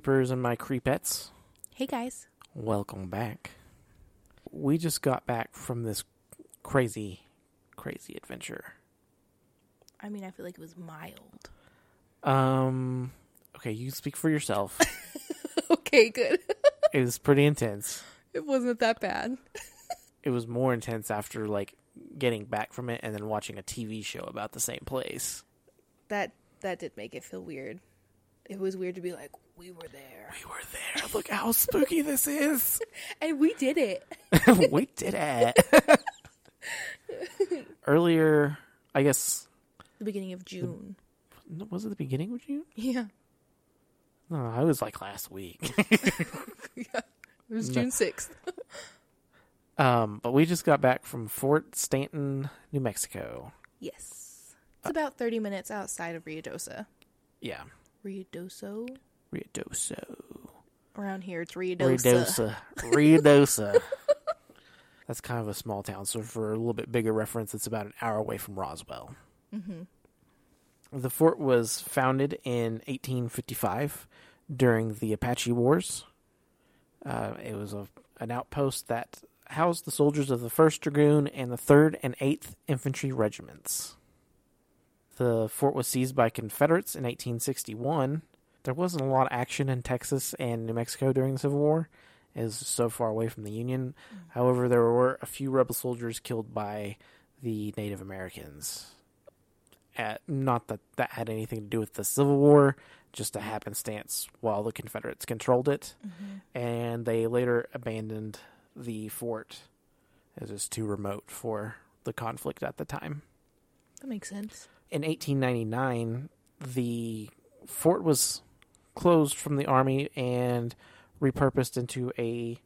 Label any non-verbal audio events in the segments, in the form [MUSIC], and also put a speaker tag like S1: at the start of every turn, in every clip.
S1: creepers and my creepettes.
S2: Hey guys.
S1: Welcome back. We just got back from this crazy, crazy adventure.
S2: I mean, I feel like it was mild.
S1: Um, okay, you speak for yourself. [LAUGHS]
S2: okay, good. [LAUGHS]
S1: it was pretty intense.
S2: It wasn't that bad. [LAUGHS]
S1: It was more intense after like getting back from it and then watching a TV show about the same place.
S2: That that did make it feel weird. It was weird to be like, we were there.
S1: We were there. Look how spooky this is. [LAUGHS]
S2: And we did it. [LAUGHS]
S1: we did it. [LAUGHS] Earlier, I guess,
S2: The beginning of June.
S1: was it the beginning of June?
S2: Yeah.
S1: No, I was like last week. yeah.
S2: It was June 6th.
S1: um, but we just got back from Fort Stanton, New Mexico.
S2: Yes. It's about 30 minutes outside of Ruidoso.
S1: Yeah.
S2: Ruidoso?
S1: Ruidoso.
S2: Around here, it's Ruidoso.
S1: Ruidosa. Ruidosa. That's kind of a small town. So, for a little bit bigger reference, it's about an hour away from Roswell. The fort was founded in 1855 during the Apache Wars. Uh, it was a, an outpost that housed the soldiers of the 1st Dragoon and the 3rd and 8th Infantry Regiments. The fort was seized by Confederates in 1861. There wasn't a lot of action in Texas and New Mexico during the Civil War, as so far away from the Union. Mm. However, there were a few rebel soldiers killed by the Native Americans. At, not that that had anything to do with the Civil War, just a happenstance while the Confederates controlled it. Mm-hmm. And they later abandoned the fort as it's too remote for the conflict at the time.
S2: That makes sense.
S1: In 1899, the fort was closed from the army and repurposed into a,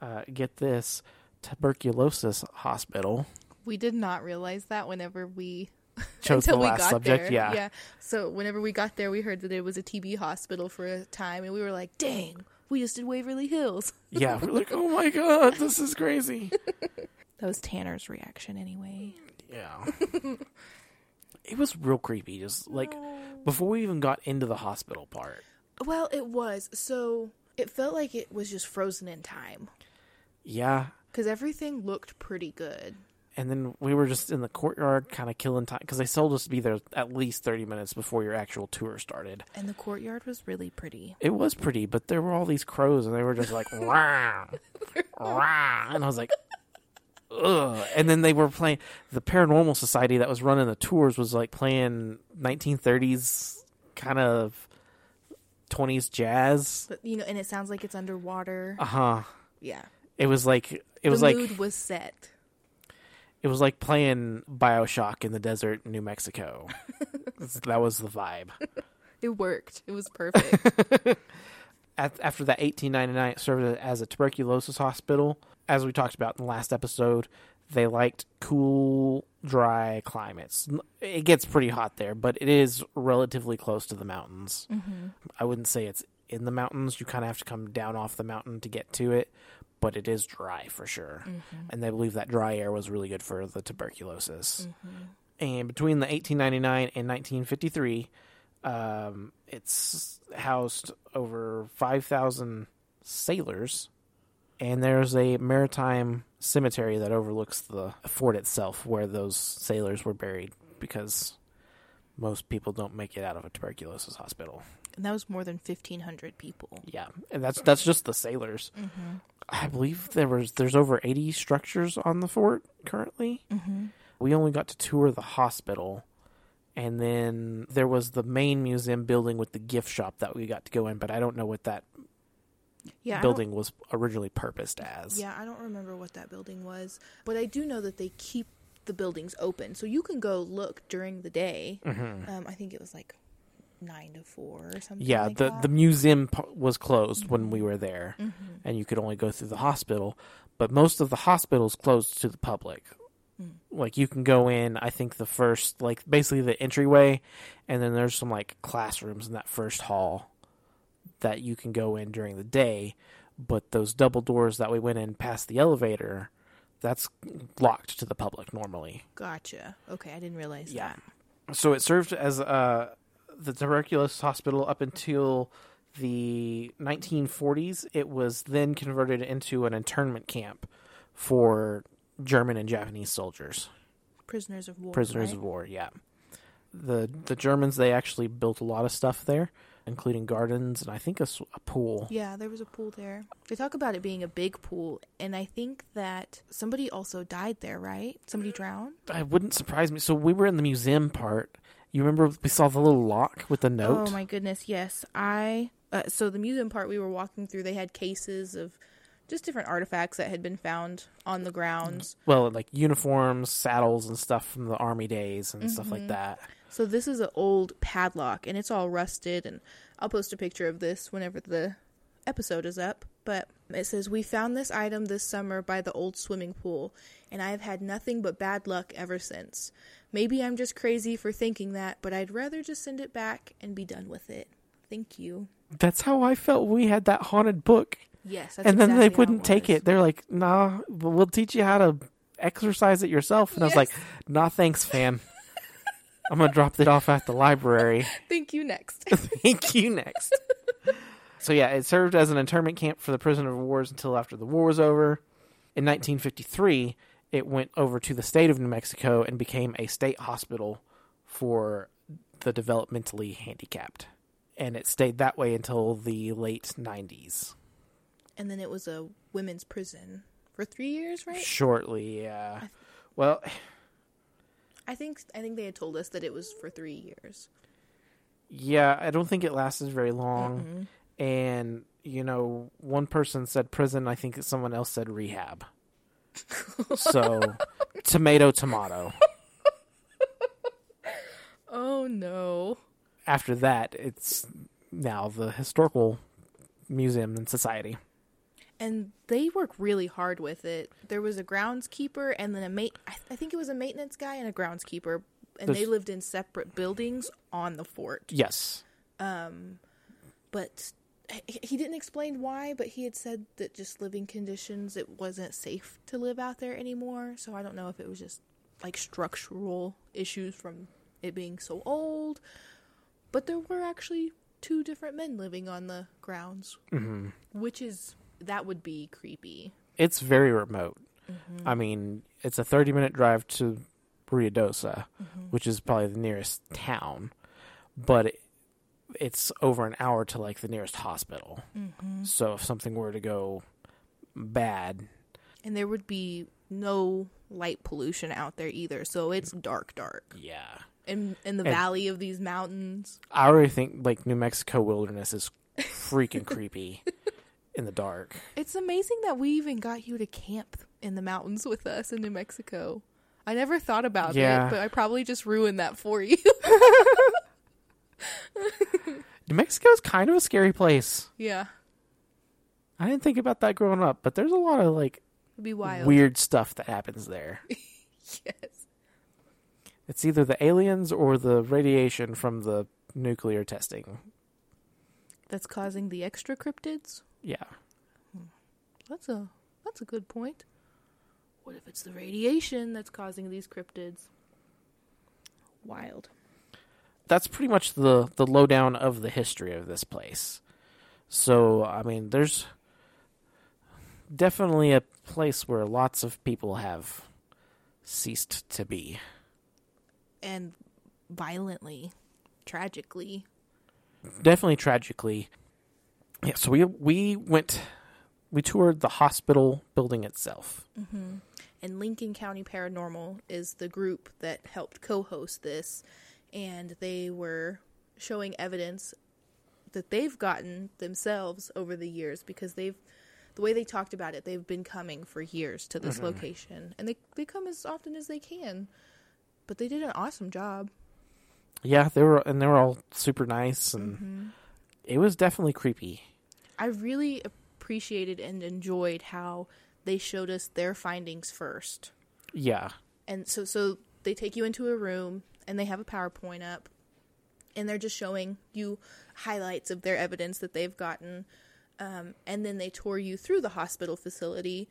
S1: uh, get this, tuberculosis hospital.
S2: We did not realize that whenever we [LAUGHS]
S1: Chose
S2: until
S1: the
S2: we
S1: last
S2: got
S1: subject,
S2: there.
S1: yeah.
S2: Yeah. So whenever we got there, we heard that it was a TB hospital for a time, and we were like, "Dang, we just did Waverly Hills." [LAUGHS]
S1: Yeah, we're like, oh my god, this is crazy. [LAUGHS]
S2: That was Tanner's reaction, anyway.
S1: Yeah. It was real creepy. Just like before we even got into the hospital part.
S2: Well, it was. So it felt like it was just frozen in time
S1: Yeah.
S2: because everything looked pretty good.
S1: And then we were just in the courtyard kind of killing time because they told us to be there at least 30 minutes before your actual tour started.
S2: And the courtyard was really pretty.
S1: It was pretty, but there were all these crows and they were just like, [LAUGHS] rah, rah. And I was like, ugh. And then they were playing, the Paranormal Society that was running the tours was like playing 1930s kind of 20s jazz.
S2: But you know, and it sounds like it's underwater.
S1: Uh huh.
S2: yeah.
S1: It was like, it was
S2: the
S1: like,
S2: mood was set.
S1: it was like playing Bioshock in the desert in New Mexico. [LAUGHS] that was the vibe.
S2: It worked. It was perfect. [LAUGHS]
S1: At, after that 1899, it served as a tuberculosis hospital. As we talked about in the last episode, they liked cool, dry climates. It gets pretty hot there, but it is relatively close to the mountains. Mm-hmm. I wouldn't say it's in the mountains. You kind of have to come down off the mountain to get to it, but it is dry for sure. Mm-hmm. And they believe that dry air was really good for the tuberculosis. Mm-hmm. And between the 1899 and 1953, um, it's housed over 5,000 sailors, and there's a maritime cemetery that overlooks the fort itself where those sailors were buried because most people don't make it out of a tuberculosis hospital.
S2: and that was more than 1,500 people.
S1: Yeah, and that's that's just the sailors. I believe there was there's over 80 structures on the fort currently. We only got to tour the hospital, and then there was the main museum building with the gift shop that we got to go in. But I don't know what that
S2: Yeah,
S1: building was originally purposed as.
S2: Yeah, I don't remember what that building was, but I do know that they keep the buildings open, so you can go look during the day. Um, I think it was like nine to four or something.
S1: Mm-hmm. Yeah,
S2: like
S1: the
S2: that.
S1: the museum was closed when we were there, and you could only go through the hospital. But most of the hospitals closed to the public. Like you can go in, I think the first, like basically the entryway, and then there's some like classrooms in that first hall that you can go in during the day. But those double doors that we went in past the elevator, that's locked to the public normally.
S2: Gotcha. Okay, I didn't realize
S1: Yeah.
S2: that.
S1: So it served as uh, the tuberculosis hospital up until the 1940s, it was then converted into an internment camp for German and Japanese soldiers,
S2: Prisoners of war.
S1: prisoners
S2: right?
S1: of war. Yeah, the the Germans they actually built a lot of stuff there, including gardens and I think a pool.
S2: Yeah, there was a pool there. They talk about it being a big pool, and I think that somebody also died there, right? Somebody drowned.
S1: I wouldn't surprise me. So we were in the museum part. You remember we saw the little lock with the note?
S2: Oh my goodness, yes. I uh, so the museum part we were walking through, they had cases of just different artifacts that had been found on the grounds.
S1: Well, like uniforms, saddles, and stuff from the army days and stuff
S2: Mm-hmm.
S1: like that.
S2: So this is an old padlock, and it's all rusted. And I'll post a picture of this whenever the episode is up. But it says we found this item this summer by the old swimming pool, and I have had nothing but bad luck ever since. Maybe I'm just crazy for thinking that, but I'd rather just send it back and be done with it. Thank you.
S1: That's how I felt we had that haunted book.
S2: Yes, that's
S1: and then
S2: exactly
S1: they wouldn't take it. They're like, "Nah, but we'll teach you how to exorcise it yourself." And I was like, "Nah, thanks, fam. I'm gonna drop it off at the library. [LAUGHS]
S2: Thank you. Next. [LAUGHS]
S1: Thank you. Next." so yeah, it served as an internment camp for the prisoner of wars until after the war was over. In 1953, it went over to the state of New Mexico and became a state hospital for the developmentally handicapped. And it stayed that way until the late 90s.
S2: And then it was a women's prison for three years, right?
S1: Shortly, yeah. Well,
S2: I think I think they had told us that it was for three years.
S1: yeah, I don't think it lasted very long.
S2: Mm-hmm.
S1: And, you know, one person said prison, I think someone else said rehab. [LAUGHS] so, tomato, tomato.
S2: Oh no.
S1: After that, it's now the Historical Museum and Society.
S2: And they work really hard with it. There was a groundskeeper and then a mate. I, I think it was a maintenance guy and a groundskeeper, and they lived in separate buildings on the fort.
S1: Yes.
S2: Um, But he he didn't explain why. But he had said that just living conditions, it wasn't safe to live out there anymore. So I don't know if it was just like structural issues from it being so old. But there were actually two different men living on the grounds, mm-hmm. which is that would be creepy.
S1: It's very remote. Mm-hmm. I mean, it's a 30 minute drive to Ruidosa, mm-hmm. which is probably the nearest town, but it, it's over an hour to like the nearest hospital. Mm-hmm. So if something were to go bad,
S2: And there would be no light pollution out there either, so it's dark, dark.
S1: yeah.
S2: In in the
S1: And-
S2: valley of these mountains.
S1: I already think like New Mexico wilderness is freaking [LAUGHS] creepy in the dark.
S2: It's amazing that we even got you to camp in the mountains with us in New Mexico. I never thought about
S1: Yeah.
S2: it, but I probably just ruined that for you. [LAUGHS]
S1: New Mexico's kind of a scary place.
S2: yeah.
S1: I didn't think about that growing up, but there's a lot of like weird stuff that happens there. [LAUGHS]
S2: Yes.
S1: It's either the aliens or the radiation from the nuclear testing.
S2: That's causing the extra cryptids?
S1: Yeah.
S2: That's a that's a good point. What if it's the radiation that's causing these cryptids? Wild.
S1: That's pretty much the the lowdown of the history of this place. So, I mean, there's definitely a place where lots of people have ceased to be.
S2: And violently, tragically.
S1: Definitely tragically. Yeah, so we we went we toured the hospital building itself. Mm-hmm.
S2: And Lincoln County Paranormal is the group that helped co host this. And they were showing evidence that they've gotten themselves over the years because they've, the way they talked about it, they've been coming for years to this mm-hmm. location. And they, they come as often as they can. But they did an awesome job.
S1: Yeah, they were and they were all super nice and mm-hmm. it was definitely creepy.
S2: I really appreciated and enjoyed how they showed us their findings first.
S1: Yeah.
S2: and so so they take you into a room and they have a PowerPoint up and they're just showing you highlights of their evidence that they've gotten um, and then they tour you through the hospital facility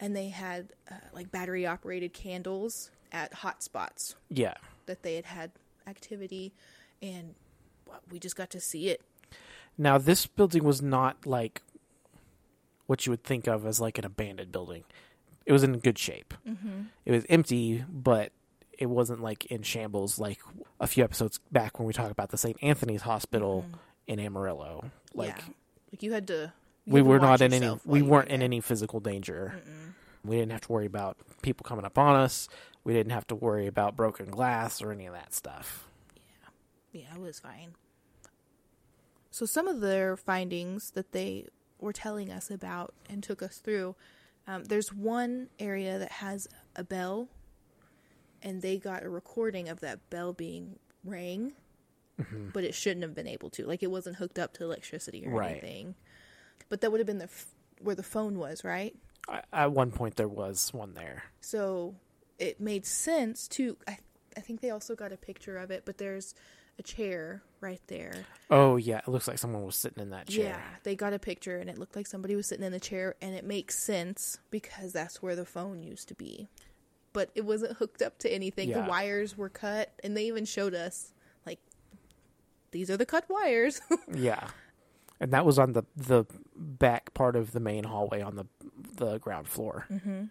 S2: and they had uh, like battery operated candles at hot spots
S1: Yeah.
S2: that they had had activity and we just got to see it
S1: Now, this building was not like what you would think of as like an abandoned building. It was in good shape.
S2: Mm-hmm.
S1: It was empty, but it wasn't like in shambles like a few episodes back when we talked about the St. Anthony's Hospital in Amarillo. Like
S2: Mm-hmm. yeah. Like you had to. you
S1: we
S2: had
S1: were
S2: watch
S1: not in any we
S2: were
S1: weren't in any physical danger. We didn't have to worry about people coming up on us. We didn't have to worry about broken glass or any of that stuff.
S2: Yeah, yeah, it was fine. So some of their findings that they were telling us about and took us through, um, there's one area that has a bell, and they got a recording of that bell being rang, but it shouldn't have been able to. Like it wasn't hooked up to electricity or
S1: Right.
S2: anything. But that would have been the f- where the phone was, right?
S1: I, at one point, there was one there.
S2: So it made sense to. I, I think they also got a picture of it, but there's a chair right there.
S1: Oh yeah, it looks like someone was sitting in that chair.
S2: Yeah, they got a picture and it looked like somebody was sitting in the chair, and it makes sense because that's where the phone used to be. But it wasn't hooked up to anything.
S1: Yeah.
S2: The wires were cut, and they even showed us like these are the cut wires. [LAUGHS]
S1: Yeah, and that was on the the back part of the main hallway on the the ground floor. Mm-hmm.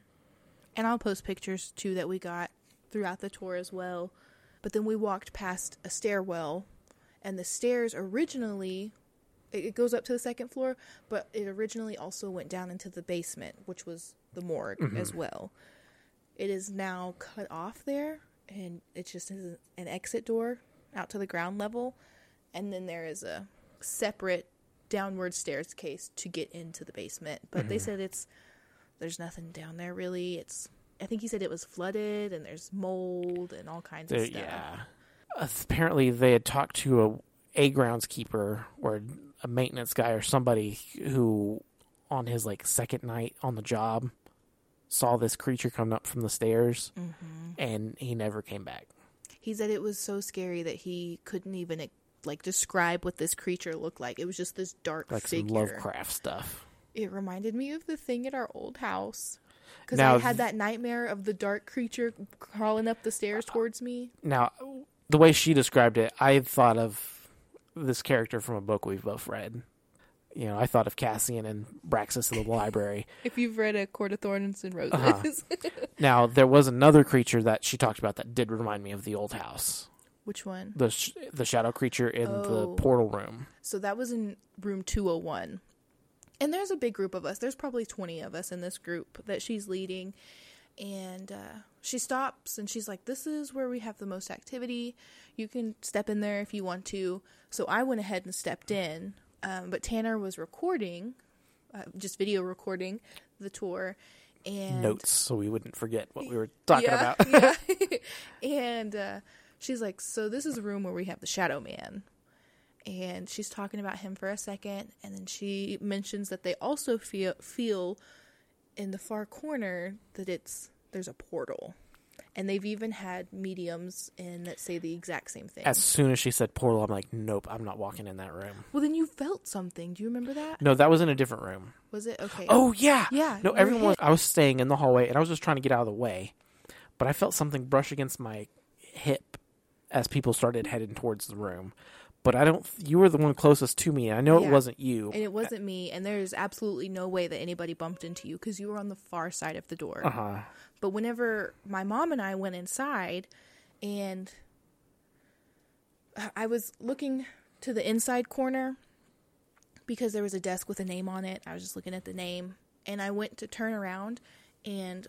S2: and I'll post pictures too that we got throughout the tour as well. But then we walked past a stairwell, and the stairs originally it goes up to the second floor, but it originally also went down into the basement, which was the morgue mm-hmm. as well. It is now cut off there, and it just is an exit door out to the ground level, and then there is a separate downward staircase to get into the basement. But they mm-hmm. said it's there's nothing down there really. It's I think he said it was flooded and there's mold and all kinds of stuff.
S1: yeah. Apparently, they had talked to a a groundskeeper or a maintenance guy or somebody who, on his like second night on the job, saw this creature coming up from the stairs,
S2: Mm-hmm.
S1: and he never came back.
S2: He said it was so scary that he couldn't even like describe what this creature looked like. It was just this dark
S1: Like
S2: figure.
S1: some Lovecraft stuff.
S2: It reminded me of the thing at our old house. Because I had that nightmare of the dark creature crawling up the stairs towards me.
S1: Now, the way she described it, I thought of this character from a book we've both read. You know, I thought of Cassian and Bryaxis in the library. [LAUGHS]
S2: If you've read A Court of Thorns and Roses.
S1: Uh-huh. [LAUGHS] Now, there was another creature that she talked about that did remind me of the old house.
S2: Which one?
S1: The sh- the shadow creature in
S2: Oh.
S1: the portal room.
S2: So that was in room 201. And there's a big group of us. There's probably 20 of us in this group that she's leading. And uh, she stops and she's like, This is where we have the most activity. You can step in there if you want to. So I went ahead and stepped in. Um, but Tanner was recording, uh, just video recording the tour. And
S1: Notes, so we wouldn't forget what we were [LAUGHS] talking
S2: yeah,
S1: about.
S2: yeah. [LAUGHS] [LAUGHS] and uh, she's like, "So this is a room where we have the Shadow Man," and she's talking about him for a second, and then she mentions that they also feel feel in the far corner that it's there's a portal, and they've even had mediums in that say the exact same thing.
S1: As soon as she said portal, I'm like, nope, I'm not walking in that room.
S2: well, then you felt something. Do you remember that?
S1: No, that was in a different room.
S2: Was it okay?
S1: Oh yeah,
S2: Yeah,
S1: No, everyone.
S2: hit.
S1: I was staying in the hallway, and I was just trying to get out of the way, but I felt something brush against my hip as people started heading towards the room. But I don't. You were the one closest to me. I know
S2: Yeah.
S1: it wasn't you.
S2: And it wasn't me, and there's absolutely no way that anybody bumped into you because you were on the far side of the door.
S1: Uh huh.
S2: But whenever my mom and I went inside and I was looking to the inside corner because there was a desk with a name on it. I was just looking at the name and I went to turn around and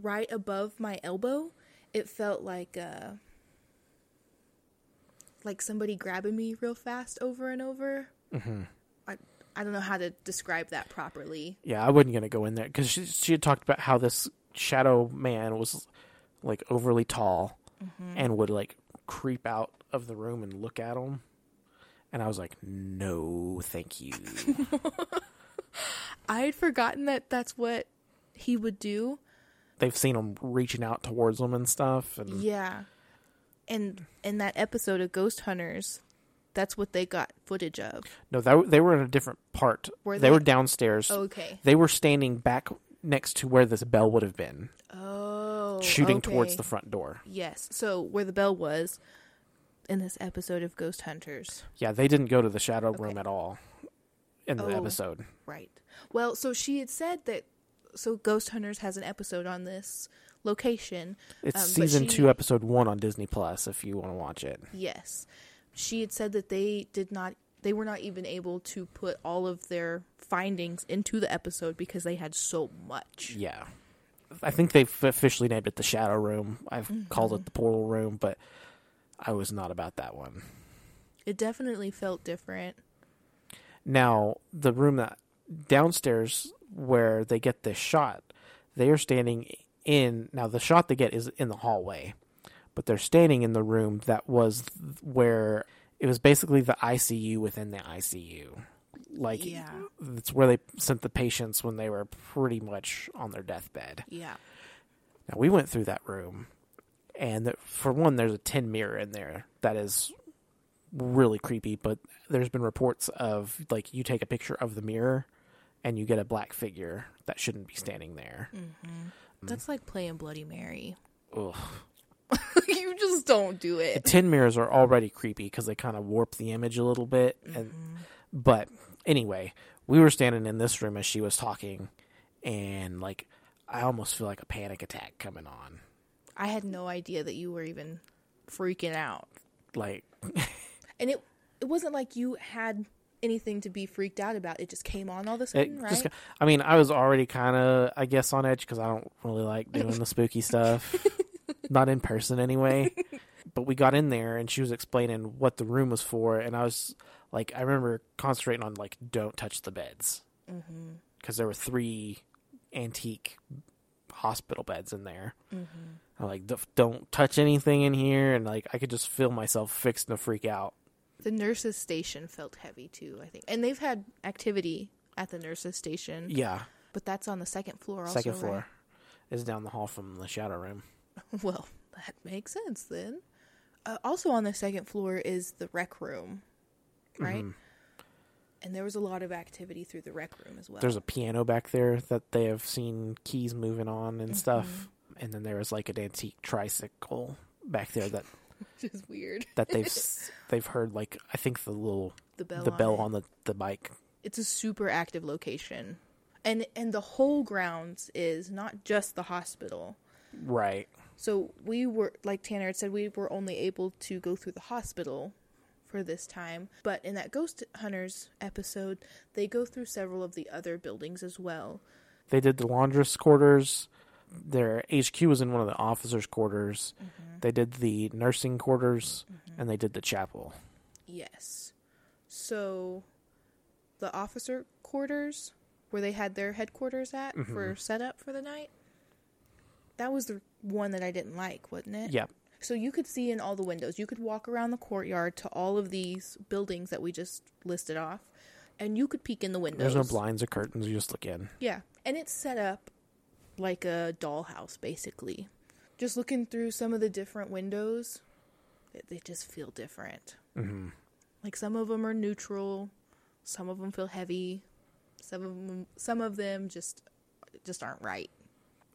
S2: right above my elbow, it felt like uh like somebody grabbing me real fast over and over. Mm-hmm. I I don't know how to describe that properly.
S1: Yeah, I wasn't gonna go in there because she she had talked about how this shadow man was like overly tall
S2: Mm-hmm.
S1: and would like creep out of the room and look at him, and I was like, no, thank you. [LAUGHS]
S2: I had forgotten that that's what he would do.
S1: They've seen him reaching out towards them and stuff, and
S2: Yeah. And in that episode of Ghost Hunters, that's what they got footage of.
S1: no, that, they were in a different part.
S2: Were
S1: they
S2: they?
S1: were downstairs.
S2: Okay.
S1: They were standing back next to where this bell would have been,
S2: Oh.
S1: shooting towards the front door.
S2: Yes. So where the bell was in this episode of Ghost Hunters.
S1: Yeah, they didn't go to the shadow room at all. in the
S2: Oh.
S1: episode.
S2: Right. Well, so she had said that. So Ghost Hunters has an episode on this location.
S1: It's
S2: Um,
S1: season
S2: she-
S1: two, episode one on Disney Plus. If you want to watch it,
S2: Yes. She had said that they did not they were not even able to put all of their findings into the episode because they had so much.
S1: yeah. I think they've officially named it the Shadow Room. I've called
S2: Mm-hmm.
S1: it the Portal Room, but I was not about that one.
S2: It definitely felt different.
S1: Now, the room that downstairs where they get this shot, they are standing in. Now, the shot they get is in the hallway, but they're standing in the room that was where it was basically the ICU within the ICU. Like,
S2: Yeah.
S1: it's where they sent the patients when they were pretty much on their deathbed.
S2: Yeah.
S1: Now, we went through that room, and for one, there's a tin mirror in there that is really creepy. But there's been reports of like you take a picture of the mirror, and you get a black figure that shouldn't be standing there. Mm-hmm.
S2: That's mm-hmm. like playing Bloody Mary.
S1: Ugh. [LAUGHS]
S2: you just don't do it.
S1: The tin mirrors are already creepy because they kind of warp the image a little bit. And mm-hmm. but anyway, we were standing in this room as she was talking, and like I almost feel like a panic attack coming on.
S2: I had no idea that you were even freaking out.
S1: Like [LAUGHS]
S2: And it it wasn't like you had anything to be freaked out about. It just came on all of a
S1: It
S2: sudden, right?
S1: just, I mean, I was already kind of, I guess, on edge because I don't really like doing the spooky [LAUGHS] stuff. Not in person, anyway. But we got in there, and she was explaining what the room was for, and I was like, I remember concentrating on like, don't touch the beds, mm-hmm. because there were three antique hospital beds in there. Mm-hmm. I'm like, "D- don't touch anything in here, and like, I could just feel myself fixing to freak out.
S2: The nurses' station felt heavy too, I think. And they've had activity at the nurses' station,
S1: Yeah,
S2: but that's on the second floor also.
S1: second
S2: right?
S1: floor is down the hall from the shadow room. [LAUGHS]
S2: Well, that makes sense then. Uh, also on the second floor is the rec room, right?
S1: Mm-hmm.
S2: And there was a lot of activity through the rec room as well.
S1: There's a piano back there that they have seen keys moving on
S2: Mm-hmm.
S1: and stuff. And then there was like an antique tricycle back there that,
S2: which [LAUGHS] is weird.
S1: that they've [LAUGHS] s- they've heard like I think the little
S2: The bell.
S1: the
S2: on
S1: bell
S2: it.
S1: on the the bike.
S2: It's a super active location, and and the whole grounds is not just the hospital.
S1: Right.
S2: So we were, like Tanner had said, we were only able to go through the hospital for this time. But in that Ghost Hunters episode, they go through several of the other buildings as well.
S1: They did the laundress quarters. Their HQ was in one of the officers' quarters.
S2: Mm-hmm.
S1: They did the nursing quarters and they did the chapel.
S2: Yes. So the officer quarters, where they had their headquarters at for setup for the night, that was the one that I didn't like, wasn't it?
S1: Yeah.
S2: So you could see in all the windows. You could walk around the courtyard to all of these buildings that we just listed off, and you could peek in the windows.
S1: There's no blinds or curtains. You just look in.
S2: Yeah, and it's set up like a dollhouse, basically. Just looking through some of the different windows, they, they just feel different.
S1: hmm
S2: Like some of them are neutral, some of them feel heavy, some of them, some of them just just aren't right.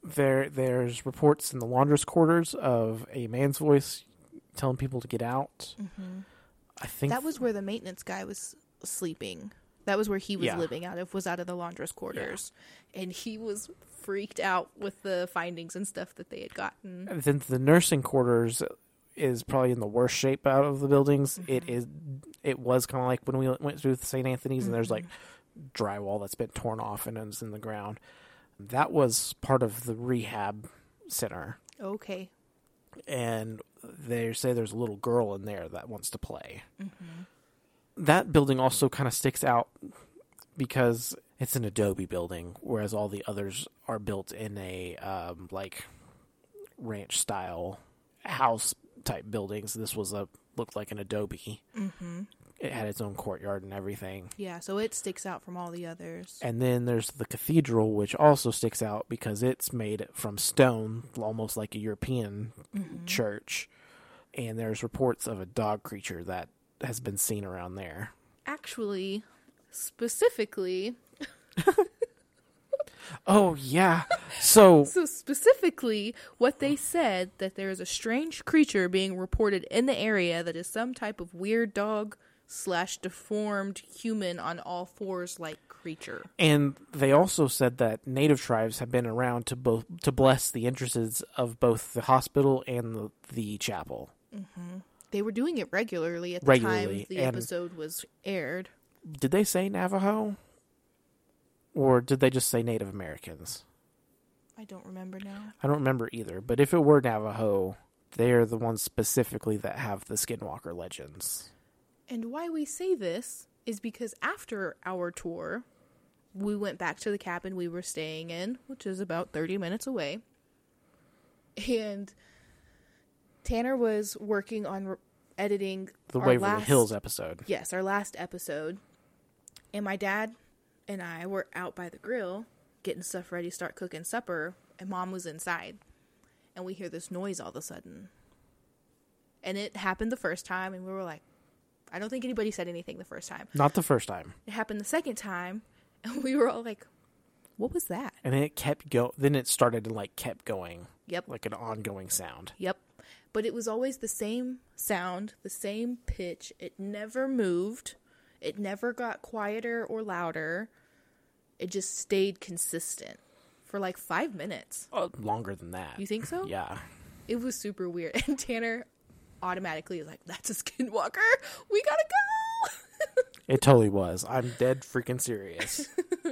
S1: There, there's reports in the laundress quarters of a man's voice telling people to get out. I think
S2: That was where the maintenance guy was sleeping. That was where he was
S1: Yeah.
S2: living out of was out of the laundress quarters, and he was freaked out with the findings and stuff that they had gotten.
S1: then the nursing quarters is probably in the worst shape out of the buildings. It mm-hmm. is. It was kind of like when we went through St. Anthony's, and there's mm-hmm. like drywall that's been torn off and is in the ground. That was part of the rehab center,
S2: Okay,
S1: and they say there's a little girl in there that wants to play. Mm-hmm. That building also kind of sticks out because it's an adobe building, whereas all the others are built in a um, like ranch style house type buildings. This was a looked like an adobe. Mm-hmm. It had its own courtyard and everything.
S2: yeah, so it sticks out from all the others.
S1: And then there's the cathedral, which also sticks out because it's made from stone, almost like a European church. And there's reports of a dog creature that has been seen around there.
S2: Actually, specifically, [LAUGHS]
S1: Oh yeah. So [LAUGHS]
S2: so specifically, what they said that there is a strange creature being reported in the area that is some type of weird dog slash deformed human on all fours like creature.
S1: And they also said that native tribes have been around to both to bless the entrances of both the hospital and the, the chapel. Mm-hmm.
S2: They were doing it regularly at the
S1: Regularly,
S2: time the episode was aired.
S1: Did they say Navajo? Or did they just say Native Americans?
S2: I don't remember now.
S1: I don't remember either, but if it were Navajo, they are the ones specifically that have the Skinwalker legends.
S2: And why we say this is because after our tour, we went back to the cabin we were staying in, which is about 30 minutes away. And Tanner was working on re- editing
S1: The Waverly
S2: last,
S1: Hills episode.
S2: Yes, our last episode. And my dad and I were out by the grill getting stuff ready to start cooking supper, and mom was inside. And we hear this noise all of a sudden. And it happened the first time, and we were like, I don't think anybody said anything the first time.
S1: Not the first time.
S2: It happened the second time, [LAUGHS] and we were all like, What was that?
S1: And then it kept go then it started to like kept going.
S2: Yep.
S1: Like an ongoing sound.
S2: Yep. But it was always the same sound, the same pitch. It never moved. It never got quieter or louder. It just stayed consistent for like five minutes.
S1: Oh, longer than that.
S2: You think so? [LAUGHS]
S1: Yeah.
S2: It was super weird. [LAUGHS] And Tanner automatically is like, That's a skinwalker. We gotta go.
S1: It totally was. I'm dead freaking serious.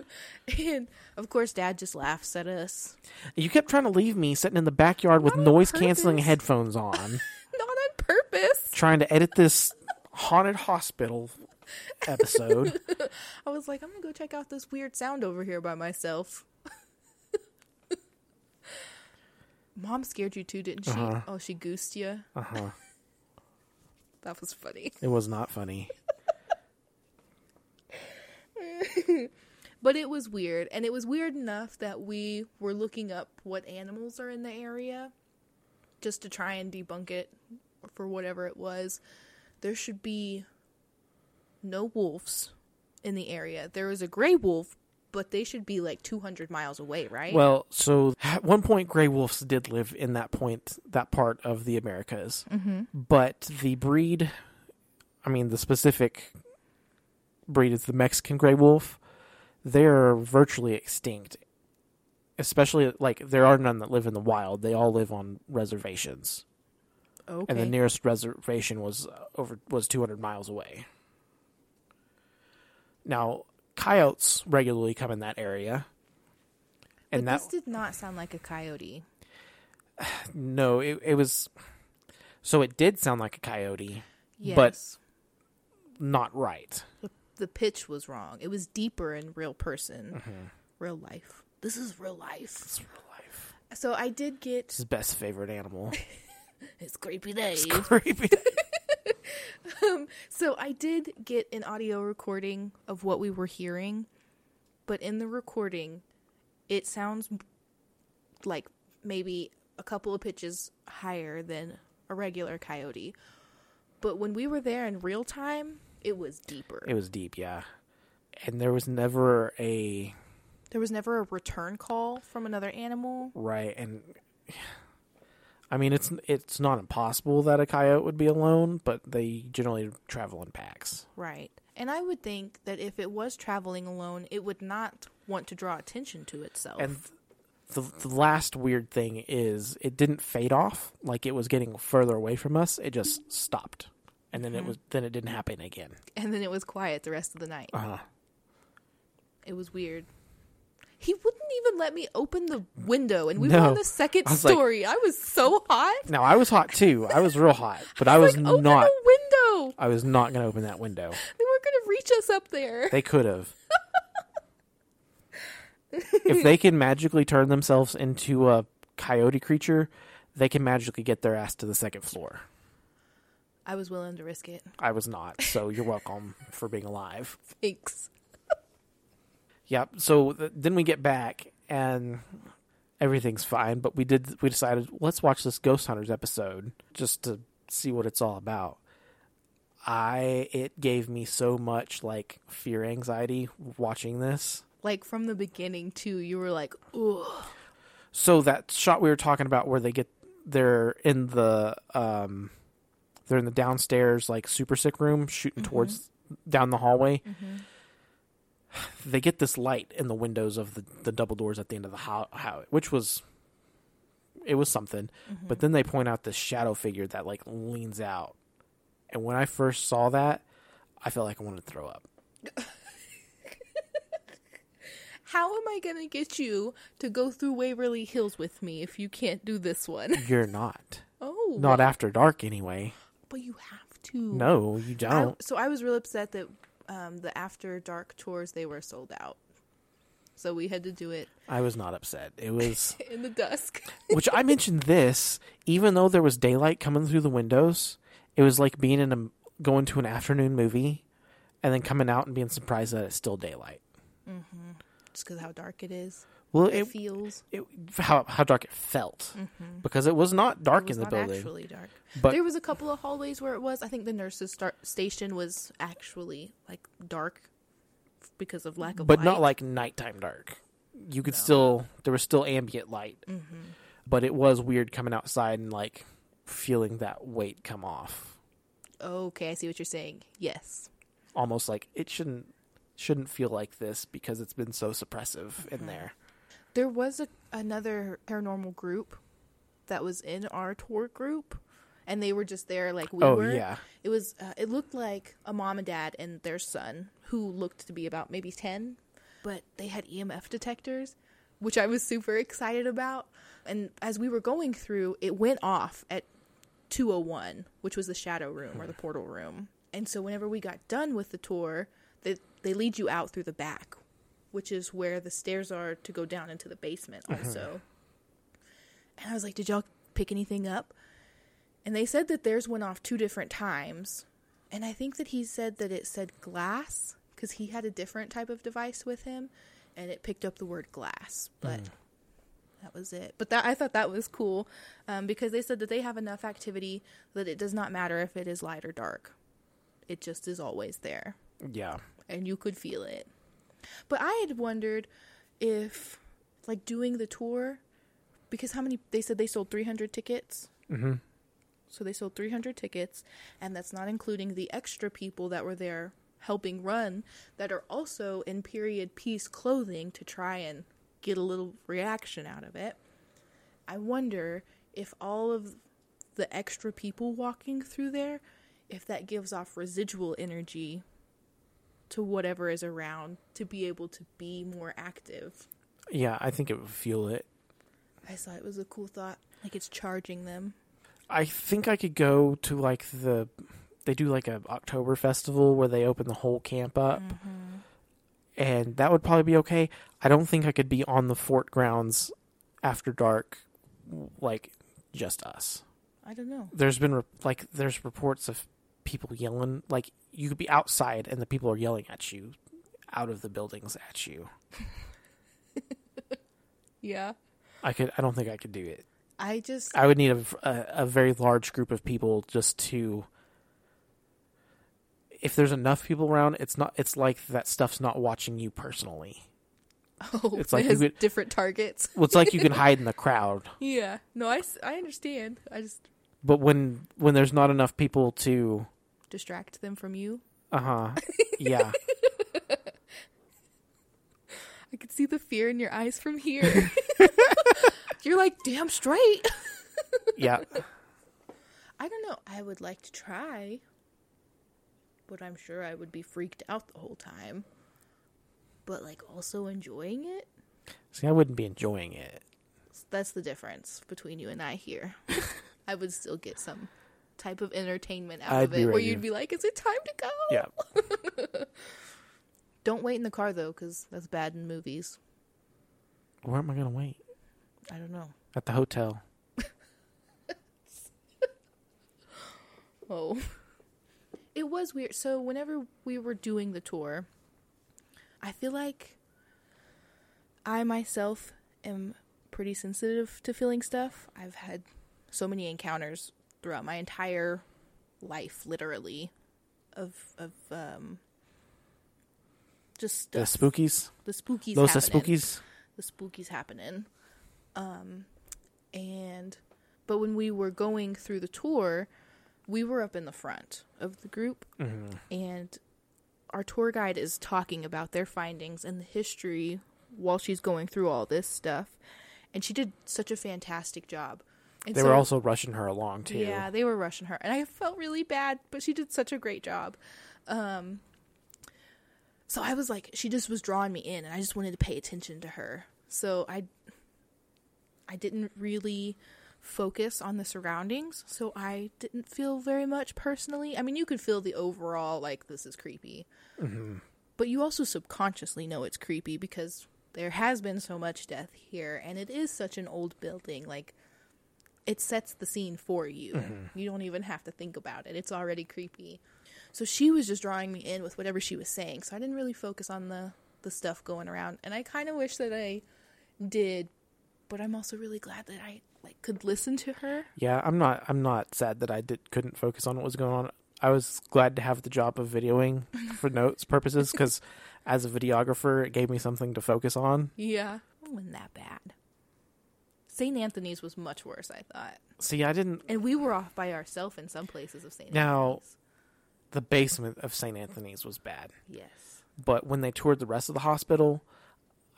S1: [LAUGHS]
S2: and of course, dad just laughs at us.
S1: you kept trying to leave me sitting in the backyard with
S2: Not on
S1: noise canceling headphones [LAUGHS] on,
S2: Not on purpose.
S1: trying to edit this haunted hospital episode. [LAUGHS]
S2: I was like, I'm gonna go check out this weird sound over here by myself. Mom scared you too, didn't she?
S1: Uh-huh.
S2: Oh, she goosed you.
S1: Uh huh.
S2: That was funny.
S1: It was not funny. [LAUGHS]
S2: But it was weird. And it was weird enough that we were looking up what animals are in the area just to try and debunk it for whatever it was. There should be no wolves in the area. There is a gray wolf, but they should be like 200 miles away, right?
S1: Well, so at one point, gray wolves did live in that point, that part of the Americas. Mm-hmm. But the breed, I mean, the specific breed is the Mexican gray wolf. They're virtually extinct. Especially, like, there are none that live in the wild. They all live on reservations.
S2: okay.
S1: And the nearest reservation was uh, over was 200 miles away. Now, coyotes regularly come in that area.
S2: but
S1: And that
S2: this did not sound like a coyote. [SIGHS]
S1: No, it it was so it did sound like a coyote,
S2: Yes.
S1: But- not right.
S2: The, pitch was wrong. It was deeper in real person,
S1: Mm-hmm.
S2: real life. This is real life.
S1: It's real life.
S2: So I did get
S1: his best favorite animal. [LAUGHS]
S2: it's creepy Dave.
S1: It's creepy. [LAUGHS]
S2: So I did get an audio recording of what we were hearing, but in the recording, it sounds like maybe a couple of pitches higher than a regular coyote. But when we were there in real time, it was deeper.
S1: It was deep, yeah. And there was never a
S2: there was never a return call from another animal.
S1: right and [SIGHS] I mean it's it's not impossible that a coyote would be alone, but they generally travel in packs.
S2: Right. And I would think that if it was traveling alone, it would not want to draw attention to itself.
S1: And the the last weird thing is it didn't fade off like it was getting further away from us. It just stopped. And then it was then it didn't happen again.
S2: and then it was quiet the rest of the night.
S1: Uh-huh.
S2: It was weird. He wouldn't even let me open the window, and we
S1: No.
S2: were on the second
S1: I was like-
S2: story. I was so hot.
S1: No, I was hot too. I was real hot, [LAUGHS] but I was
S2: like, open
S1: not.
S2: the window.
S1: I was not going to open that window.
S2: They weren't going to reach us up there.
S1: They could have. [LAUGHS] if they can magically turn themselves into a coyote creature, they can magically get their ass to the second floor.
S2: I was willing to risk it.
S1: I was not, so you're [LAUGHS] welcome for being alive.
S2: Thanks.
S1: Yep. So th- then we get back and everything's fine, but we did we decided let's watch this Ghost Hunters episode just to see what it's all about. I it gave me so much like fear anxiety watching this.
S2: Like from the beginning too, you were like, "Ugh."
S1: So that shot we were talking about where they get they're in the um they're in the downstairs like super sick room shooting mm-hmm. towards down the hallway. Mm-hmm. They get this light in the windows of the, the double doors at the end of the how, how which was it was something. Mm-hmm. But then they point out this shadow figure that like leans out. And when I first saw that, I felt like I wanted to throw up. [LAUGHS]
S2: How am I going to get you to go through Waverly Hills with me if you can't do this one?
S1: You're not. [LAUGHS]
S2: Oh,
S1: Not after dark anyway.
S2: But you have to.
S1: No, you don't.
S2: so I was real upset that um, the after dark tours they were sold out. So we had to do it
S1: I was not upset. It was [LAUGHS]
S2: in the dusk. [LAUGHS]
S1: which I mentioned this, even though there was daylight coming through the windows, it was like being in a going to an afternoon movie and then coming out and being surprised that it's still daylight. Mm-hmm.
S2: Just because how dark it is.
S1: Well,
S2: It, feels.
S1: it how how dark it felt because it was not dark
S2: was
S1: in the
S2: not
S1: building.
S2: actually dark.
S1: But
S2: there was a couple of hallways where it was. I think the nurses' start station was actually like dark because of lack of
S1: but
S2: light.
S1: not like nighttime dark. You could still there was still ambient light,
S2: Mm-hmm.
S1: but it was weird coming outside and like feeling that weight come off.
S2: Okay, I see what you're saying. Yes.
S1: Almost like it shouldn't shouldn't feel like this because it's been so suppressive
S2: Mm-hmm.
S1: in there.
S2: There was a, another paranormal group that was in our tour group, and they were just there like we
S1: oh
S2: were.
S1: yeah,
S2: It was. Uh, it looked like a mom and dad and their son, who looked to be about maybe ten, but they had EMF detectors, which I was super excited about. And as we were going through, it went off at 201, which was the shadow room or the portal room. And so whenever we got done with the tour, they they lead you out through the back, which is where the stairs are to go down into the basement also. And I was like, "Did y'all pick anything up?" And they said that theirs went off two different times. And I think that he said that it said glass because he had a different type of device with him and it picked up the word glass. But that was it. But that I thought that was cool um, because they said that they have enough activity that it does not matter if it is light or dark. It just is always there
S1: yeah.
S2: and you could feel it. But I had wondered if, like, doing the tour, because how many? They said they sold 300 tickets.
S1: hmm
S2: So they sold 300 tickets, and that's not including the extra people that were there helping run that are also in period piece clothing to try and get a little reaction out of it. I wonder if all of the extra people walking through there, if that gives off residual energy to whatever is around to be able to be more active.
S1: Yeah, I think it would fuel it.
S2: I thought it was a cool thought. Like it's charging them.
S1: I think I could go to like the they do like a October festival where they open the whole camp up. Mm-hmm. And that would probably be okay. I don't think I could be on the fort grounds after dark like just us.
S2: I don't know.
S1: There's been re- like there's reports of people yelling like you could be outside and the people are yelling at you out of the buildings at you. [LAUGHS]
S2: Yeah.
S1: I could I don't think I could do it.
S2: I just
S1: I would need a, a, a very large group of people just to. If there's enough people around, it's not. It's like that stuff's not watching you personally. [LAUGHS]
S2: Oh,
S1: It's like
S2: it has
S1: could-
S2: different targets.
S1: Well, it's like you can [LAUGHS] hide in the crowd,
S2: Yeah. No, I, s- I understand. I just
S1: but when when there's not enough people to,
S2: distract them from you.
S1: uh huh, yeah, [LAUGHS]
S2: I could see the fear in your eyes from here. [LAUGHS] You're like, damn straight. [LAUGHS]
S1: yeah,
S2: I don't know. I would like to try, but I'm sure I would be freaked out the whole time. But like also enjoying it.
S1: See, I wouldn't be enjoying it.
S2: That's the difference between you and I here. I would still get some type of entertainment out
S1: I'd
S2: of
S1: be
S2: it, where you'd be like, "Is it time to go?"
S1: Yeah, [LAUGHS]
S2: Don't wait in the car though, because that's bad in movies.
S1: where am I gonna wait?
S2: I don't know.
S1: At the hotel. [LAUGHS]
S2: Oh. It was weird. So whenever we were doing the tour, I feel like I myself am pretty sensitive to feeling stuff. I've had so many encounters throughout my entire life, literally, of of um just
S1: The spookies.
S2: the spookies.
S1: Those the
S2: happening
S1: spookies.
S2: the spookies happening. Um, and but when we were going through the tour, we were up in the front of the group,
S1: Mm-hmm.
S2: and our tour guide is talking about their findings and the history while she's going through all this stuff. And she did such a fantastic job. And
S1: They
S2: so-
S1: were also rushing her along too.
S2: Yeah, they were rushing her, and I felt really bad, but she did such a great job. Um, so I was like, she just was drawing me in, and I just wanted to pay attention to her. So I, I didn't really focus on the surroundings, so I didn't feel very much personally. I mean, you could feel the overall like this is creepy, but you also subconsciously know it's creepy because there has been so much death here, and it is such an old building, like it sets the scene for you. Mm-hmm. You don't even have to think about it. It's already creepy. So she was just drawing me in with whatever she was saying. So I didn't really focus on the the stuff going around. And I kind of wish that I did, but I'm also really glad that I like could listen to her.
S1: Yeah, I'm not. I'm not sad that I did couldn't focus on what was going on. I was glad to have the job of videoing [LAUGHS] for notes purposes because, as a videographer, it gave me something to focus on.
S2: Yeah, it wasn't that bad. St. Anthony's was much worse, I thought.
S1: See, I didn't.
S2: And we were off by ourselves in some places of St.
S1: Now- The basement of St. Anthony's was bad,
S2: Yes.
S1: but when they toured the rest of the hospital,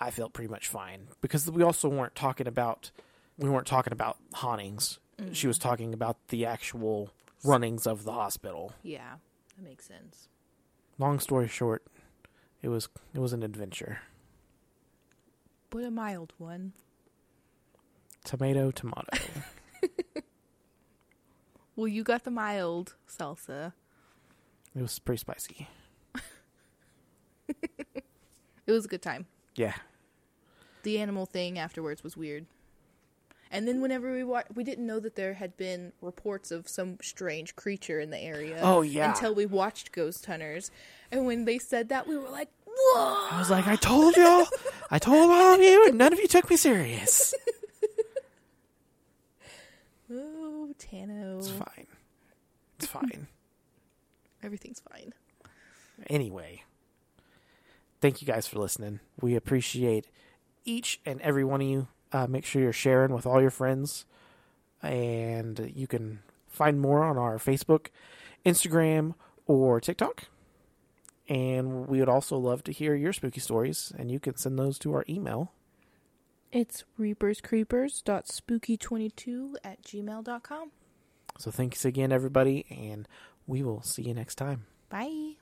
S1: I felt pretty much fine because we also weren't talking about we weren't talking about hauntings. She was mm-hmm. talking about the actual runnings of the hospital.
S2: Yeah, that makes sense.
S1: Long story short, it was it was an adventure.
S2: But a mild one.
S1: Tomato, tomato. [LAUGHS]
S2: Well, you got the mild salsa.
S1: it was pretty spicy. [LAUGHS]
S2: It was a good time.
S1: Yeah.
S2: The animal thing afterwards was weird. And then whenever we wa- we didn't know that there had been reports of some strange creature in the area.
S1: Oh, yeah.
S2: Until we watched Ghost Hunters, and when they said that, we were like, "Whoa!"
S1: I was like, I told y'all, I told all of you, and none of you took me serious. [LAUGHS]
S2: Oh, Tano,
S1: It's fine. It's [LAUGHS] fine.
S2: everything's fine.
S1: Anyway, thank you guys for listening. We appreciate each and every one of you. Uh, make sure you're sharing with all your friends. And you can find more on our Facebook, Instagram, or TikTok. And we would also love to hear your spooky stories, and you can send those to our email.
S2: It's reaperscreepers.spooky22 at gmail.com.
S1: So thanks again, everybody, and we will see you next time.
S2: Bye.